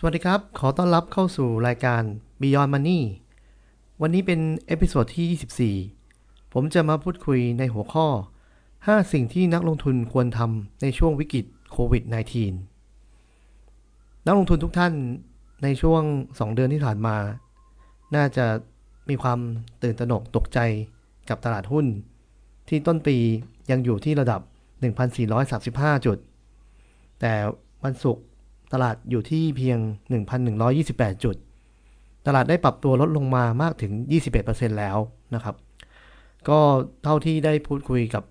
สวัสดีครับ ขอต้อนรับเข้าสู่รายการ Beyond Money วันนี้เป็น episode ที่ 24 ผมจะมาพูดคุยในหัวข้อ 5 สิ่งที่นักลงทุนควรทำในช่วงวิกฤตโควิด -19 นักลงทุนทุกท่านในช่วง 2 เดือนที่ผ่านมา น่าจะมีความตื่นตระหนกตกใจกับตลาดหุ้น ที่ต้นปียังอยู่ที่ระดับ 1,435 จุด แต่วันศุกร์ ตลาดอยู่ที่เพียง 1,128 จุด ตลาดได้ปรับตัวลดลงมามากถึง 21%แล้วนะครับ ก็เท่าที่ได้พูดคุยกับ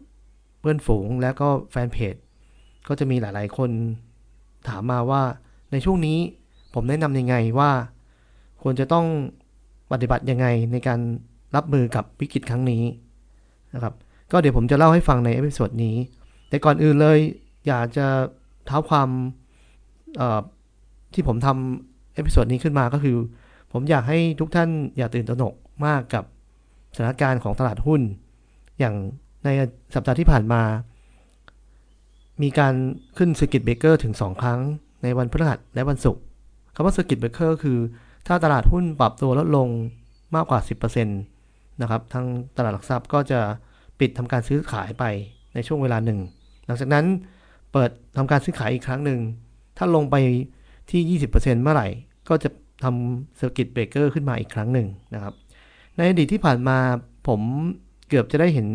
เพื่อนฝูงและก็แฟนเพจ ก็จะมีหลายๆคนถามมาว่าในช่วงนี้ผมแนะนำยังไงว่า ควรจะต้องปฏิบัติยังไงในการรับมือกับวิกฤตครั้งนี้นะครับ ก็เดี๋ยวผมจะเล่าให้ฟังใน episode นี้ แต่ก่อนอื่นเลยอยากจะเท้าความ ที่ผมทำ episode นี้ขึ้นมาก็คือ ผมอยากให้ทุกท่านอย่าตื่นตระหนกมากกับสถานการณ์ของตลาดหุ้น อย่างในสัปดาห์ที่ผ่านมา มีการขึ้น circuit breaker ถึง 2 ครั้งในวันพฤหัสและวันศุกร์คำว่า circuit breaker คือ ถ้าตลาดหุ้นปรับตัวลดลงมากกว่า 10%นะครับทางตลาดหลักทรัพย์ก็จะปิดทำการซื้อขายไปในช่วงเวลาหนึ่ง หลังจากนั้นเปิดทำการซื้อขายอีกครั้งหนึ่ง ถ้าลงไปที่ 20%เมื่อไหร่ ก็จะทำ circuit breaker ขึ้นมาอีกครั้งหนึ่งนะครับ ในอดีตที่ผ่านมาผมเกือบจะได้เห็น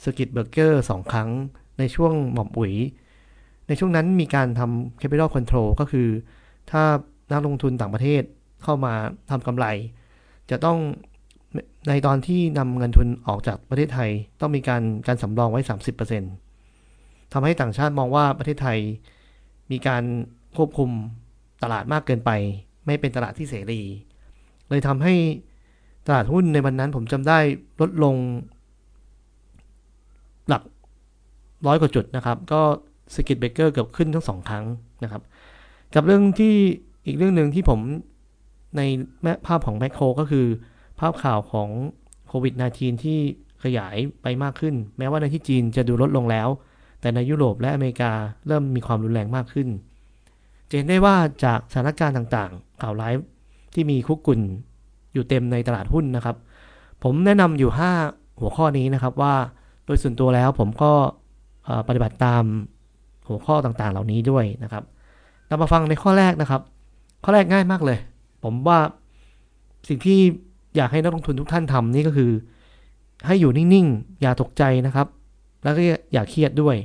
circuit breaker สองครั้งในช่วงหม่อมอุ๋ย ในช่วงนั้นมีการทำ capital control ก็คือ ถ้านักลงทุนต่างประเทศเข้ามาทำกำไร จะต้องในตอนที่นำเงินทุนออกจากประเทศไทย ต้องมีการการสำรองไว้ 30%ทำให้ต่างชาติมองว่าประเทศไทยมีการ ควบคุมตลาดมากเกินไป ไม่เป็นตลาดที่เสรี เลยทำให้ตลาดหุ้นในวันนั้นผมจำได้ลดลง หลักร้อยกว่าจุดนะครับ ก็สกิทเบเกอร์เกือบขึ้นทั้งสองครั้งนะครับ กับเรื่องที่อีกเรื่องหนึ่งที่ผมในแมภาพของแมคโครก็คือ ภาพข่าวของโควิด -19 ที่ขยายไปมากขึ้น แม้ว่าในที่จีนจะดูลดลงแล้ว แต่ในยุโรปและอเมริกาเริ่มมีความรุนแรงมากขึ้น เห็นได้ว่าจากสถานการณ์ต่างๆ ข่าวร้ายที่มีคุกกุ่นอยู่เต็มในตลาดหุ้นนะครับ ผมแนะนำอยู่ 5 หัวข้อนี้นะครับว่าโดยส่วนตัวแล้วผมก็ปฏิบัติตามหัวข้อต่างๆ เหล่านี้ด้วยนะครับ เรามาฟังในข้อแรกนะครับ ข้อแรกง่ายมากเลย ผมว่าสิ่งที่อยากให้นักลงทุนทุกท่านทำนี่ก็คือ ให้อยู่นิ่งๆ อย่าตกใจนะครับ แล้วก็อย่าเครียดด้วย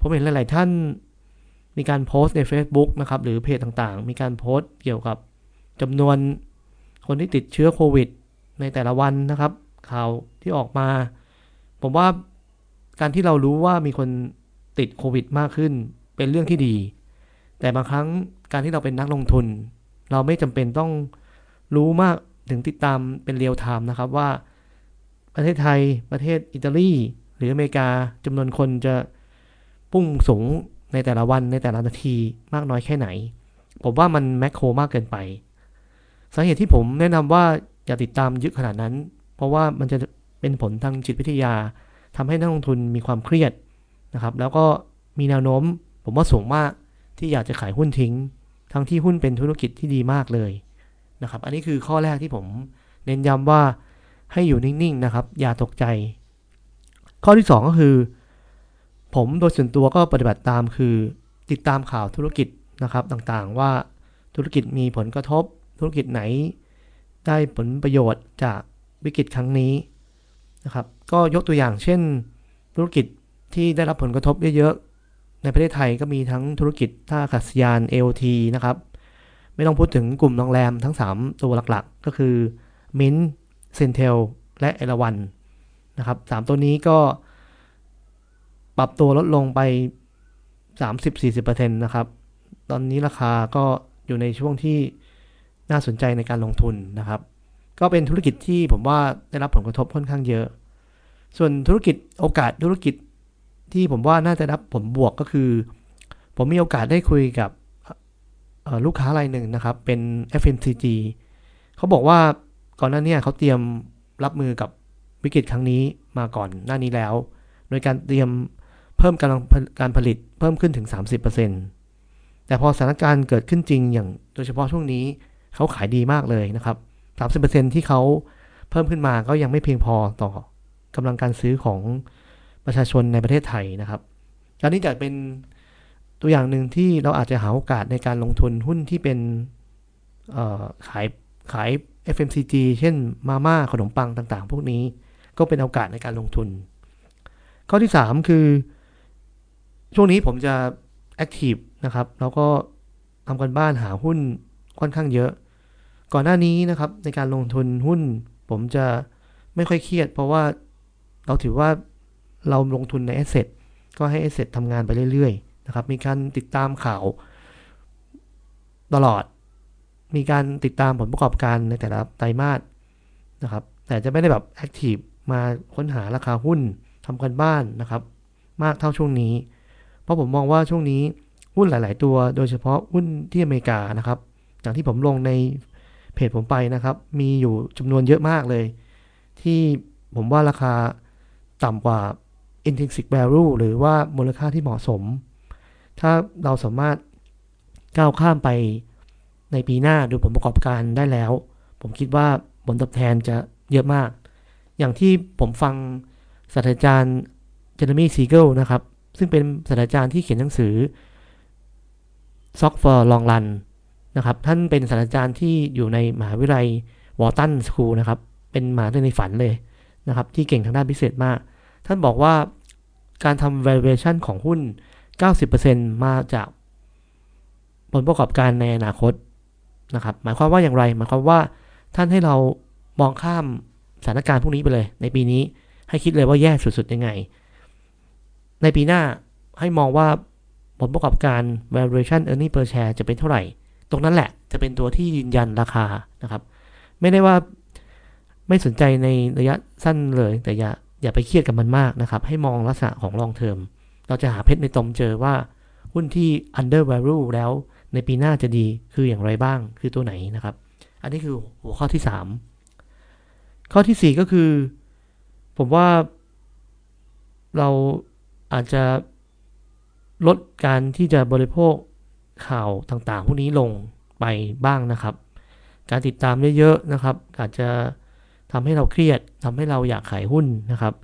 ผมเห็นหลาย ๆ ท่าน มีการโพสต์ใน Facebook นะครับหรือเพจต่างๆ มีการโพสต์เกี่ยวกับจำนวนคนที่ติดเชื้อโควิด ในแต่ละวันนะครับ ข่าวที่ออกมา ผมว่าการที่เรารู้ว่ามีคนติดโควิดมากขึ้น เป็นเรื่องที่ดี แต่บางครั้งการที่เราเป็นนักลงทุน เราไม่จำเป็นต้องรู้มากถึงติดตามเป็นเรียลไทม์นะครับว่า ประเทศไทยประเทศอิตาลีหรืออเมริกาจำนวนคนจะพุ่งสูง ในแต่ละวันในแต่ละนาทีมากน้อยแค่ไหน ผมว่ามันแมคโครมากเกินไป สาเหตุที่ผมแนะนำว่าอย่าติดตามเยึดขนาดนั้น เพราะว่ามันจะเป็นผลทางจิตวิทยาทำให้นักลงทุนมีความเครียดนะครับ แล้วก็มีแนวโน้ม ผมว่าสูงมากที่อยากจะขายหุ้นทิ้ง ทั้งที่หุ้นเป็นธุรกิจที่ดีมากเลยนะครับ อันนี้คือข้อแรกที่ผมเน้นย้ำว่าให้อยู่นิ่งๆนะครับ อย่าตกใจ ข้อที่ 2 ก็คือ ผมโดยส่วนตัวก็ปฏิบัติตามคือติดตามข่าวธุรกิจนะครับต่างๆ ว่าธุรกิจมีผลกระทบธุรกิจไหน ได้ผลประโยชน์จากวิกฤตครั้งนี้นะครับก็ยกตัวอย่างเช่น ธุรกิจที่ได้รับผลกระทบเยอะๆ ในประเทศไทยก็มีทั้งธุรกิจท่าอากาศยาน AOT นะครับไม่ต้องพูดถึงกลุ่มโรงแรมทั้ง 3 ตัวหลักๆ ก็คือมินเซนเทลและเอราวันนะครับ3ตัวนี้ก็ ปรับตัวลดลงไป 30-40%นะครับ ตอนนี้ราคาก็อยู่ในช่วงที่น่าสนใจในการลงทุนนะครับ ก็เป็นธุรกิจที่ผมว่าได้รับผลกระทบค่อนข้างเยอะ ส่วนธุรกิจโอกาสธุรกิจที่ผมว่าน่าจะรับผลบวกก็คือ ผมมีโอกาสได้คุยกับลูกค้ารายหนึ่งนะครับ เป็น FMCG เขาบอกว่าก่อนหน้านี้เขาเตรียมรับมือกับวิกฤตครั้งนี้มาก่อนหน้านี้แล้ว โดยการเตรียม เพิ่มกำลังการผลิตเพิ่มขึ้นถึง 30%นแต่พอสถานการณ์เกิดขึ้นจริงอย่างโดยเฉพาะช่วงนี้เขาขายดีมากเลยนะครับ30%ที่เขาเพิ่มขึ้นมาก็ยังไม่เพียงพอต่อกำลังการซื้อของประชาชนในประเทศไทยนะครับการนี้จะเป็นตัวอย่างหนึ่งที่เราอาจจะหาโอกาสในการลงทุนหุ้นที่เป็นขายขาย FMCG เช่นมาม่าขนมปังต่างๆ พวกนี้ก็เป็นโอกาสในการลงทุน ข้อที่ 3 คือ ช่วงนี้ผมจะแอคทีฟนะครับแล้วก็ทำกันบ้านหาหุ้นค่อนข้างเยอะ ก่อนหน้านี้นะครับในการลงทุนหุ้น ผมจะไม่ค่อยเครียด เพราะว่าเราถือว่าเราลงทุนใน asset ก็ให้ asset ทำงานไปเรื่อยๆนะครับมีการติดตามข่าวตลอด มีการติดตามผลประกอบการในแต่ละไตรมาสนะครับแต่จะไม่ได้แบบ active มาค้นหาราคาหุ้นทำการบ้านนะครับ มากเท่าช่วงนี้ เพราะผมมองว่าช่วงนี้หุ้นหลาย ๆ ตัวโดยเฉพาะหุ้นที่อเมริกานะครับอย่างที่ผมลงในเพจผมไปนะครับ มีอยู่จำนวนเยอะมากเลย ที่ผมว่าราคาต่ำกว่า intrinsic value หรือว่ามูลค่าที่เหมาะสม ถ้าเราสามารถก้าวข้ามไปในปีหน้าดูผลประกอบการได้แล้ว ผมคิดว่าผลตอบแทนจะเยอะมาก อย่างที่ผมฟังศาสตราจารย์เจอร์มี่ซีเกิลนะครับ ซึ่งเป็นศาสตราจารย์ที่เขียนหนังสือ Sock for Long Run นะครับ ท่านเป็นศาสตราจารย์ที่อยู่ในมหาวิทยาลัยวอร์ตันสคูลนะครับ เป็นมหาวิทยาลัยในฝันเลยนะครับ ที่เก่งทางด้านพิเศษมาก ท่านบอกว่าการทำ valuation ของหุ้น 90%มาจากผลประกอบการในอนาคตนะครับ หมายความว่าอย่างไร หมายความว่าท่านให้เรามองข้ามสถานการณ์พวกนี้ไปเลย ในปีนี้ให้คิดเลยว่าแย่สุดๆยังไง ในปีหน้าให้มองว่าผลประกอบการ valuation earning per share จะเป็นเท่าไหร่ ตรงนั้นแหละจะเป็นตัวที่ยืนยันราคานะครับ ไม่ได้ว่าไม่สนใจในระยะสั้นเลย แต่อย่าอย่าไปเครียดกับมันมากนะครับ ให้มองลักษณะของ long term เราจะหาเพชรในตมเจอว่าหุ้นที่ under value แล้วในปีหน้าจะดีคืออย่างไรบ้างคือตัวไหนนะครับ อันนี้คือหัวข้อที่ 3 ข้อที่ 4 ก็คือ ผมว่าเรา อาจจะลดการที่จะบริโภคข่าวต่างๆ พวกนี้ลงไปบ้างนะครับ การติดตามเยอะๆนะครับ อาจจะทำให้เราเครียดทำให้เราอยากขายหุ้นนะครับ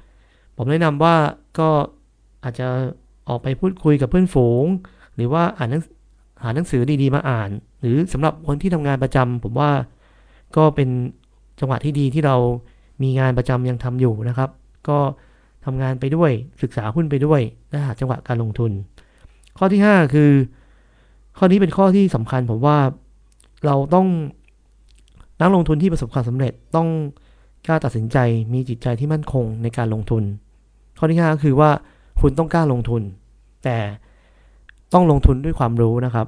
ผมแนะนำว่าก็อาจจะออกไปพูดคุยกับเพื่อนฝูง หรือว่าอ่านหาหนังสือดีๆมาอ่าน หรือสำหรับคนที่ทำงานประจำผมว่าก็เป็นจังหวะที่ดีที่เรามีงานประจำยังทำอยู่นะครับ ก็ ทำงานไปด้วยศึกษาหุ้นไปด้วยและหาจังหวะการลงทุน ข้อที่ 5 คือ ข้อนี้เป็นข้อที่สำคัญผมว่าเราต้องนักลงทุนที่ประสบความสำเร็จต้องกล้าตัดสินใจมีจิตใจที่มั่นคงในการลงทุน ข้อที่5ก็คือว่าคุณต้องกล้าลงทุน แต่ต้องลงทุนด้วยความรู้นะครับ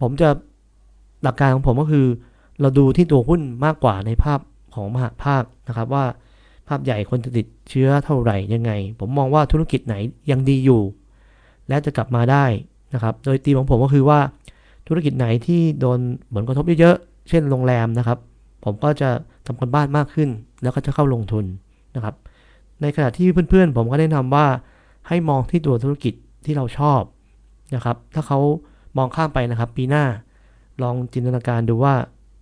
ผมจะหลักการของผมก็คือ เราดูที่ตัวหุ้นมากกว่าในภาพของมหาภาคนะครับว่า ภาพใหญ่คนจะติดเชื้อเท่าไหร่ยังไง ผมมองว่าธุรกิจไหนยังดีอยู่ และจะกลับมาได้นะครับ โดยตีของผมก็คือว่าธุรกิจไหนที่โดนผลกระทบเยอะๆ เช่นโรงแรมนะครับ ผมก็จะทำกันบ้านมากขึ้น แล้วก็จะเข้าลงทุนนะครับ ในขณะที่เพื่อนๆ ผมก็แนะนำว่าให้มองที่ตัวธุรกิจที่เราชอบนะครับ ถ้าเขามองข้ามไปนะครับ ปีหน้าลองจินตนาการดูว่า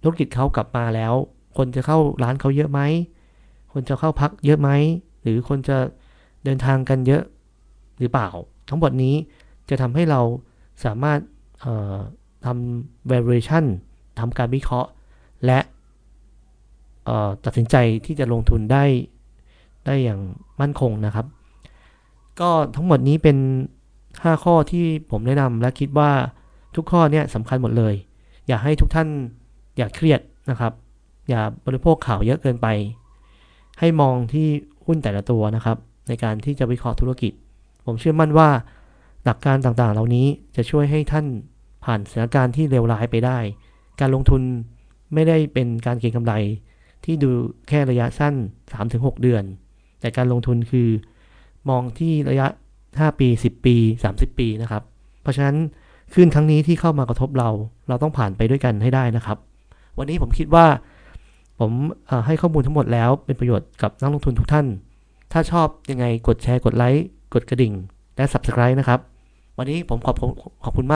ธุรกิจเขากลับมาแล้ว คนจะเข้าร้านเขาเยอะไหม คนจะเข้าพักเยอะไหม หรือคนจะเดินทางกันเยอะหรือเปล่า ทั้งหมดนี้จะทำให้เราสามารถทำ valuation ทำการวิเคราะห์ และตัดสินใจที่จะลงทุนได้ได้อย่างมั่นคงนะครับ ก็ทั้งหมดนี้เป็น 5 ข้อที่ผมแนะนำและคิดว่าทุกข้อเนี่ยสำคัญหมดเลย อยากให้ทุกท่านอย่าเครียดนะครับ อย่าบริโภคข่าวเยอะเกินไป ให้มองที่หุ้นแต่ละตัวนะครับ ในการที่จะวิเคราะห์ธุรกิจ ผมเชื่อมั่นว่า หลักการต่างๆ เหล่านี้จะช่วยให้ท่านผ่านสถานการณ์ที่เลวร้ายไปได้ การลงทุนไม่ได้เป็นการเก็งกำไร ที่ดูแค่ระยะสั้น 3-6 เดือน แต่การลงทุนคือ มองที่ระยะ 5 ปี 10 ปี 30 ปีนะครับ เพราะฉะนั้นขึ้นครั้งนี้ที่เข้ามากระทบเรา เราต้องผ่านไปด้วยกันให้ได้นะครับ วันนี้ผมคิดว่า ผมให้ข้อมูลทั้งหมดแล้วเป็นประโยชน์กับนักลงทุนทุกท่าน ถ้าชอบยังไงกดแชร์กดไลค์ กดกระดิ่ง และ Subscribe นะครับ วันนี้ผมขอบขอบคุณมาก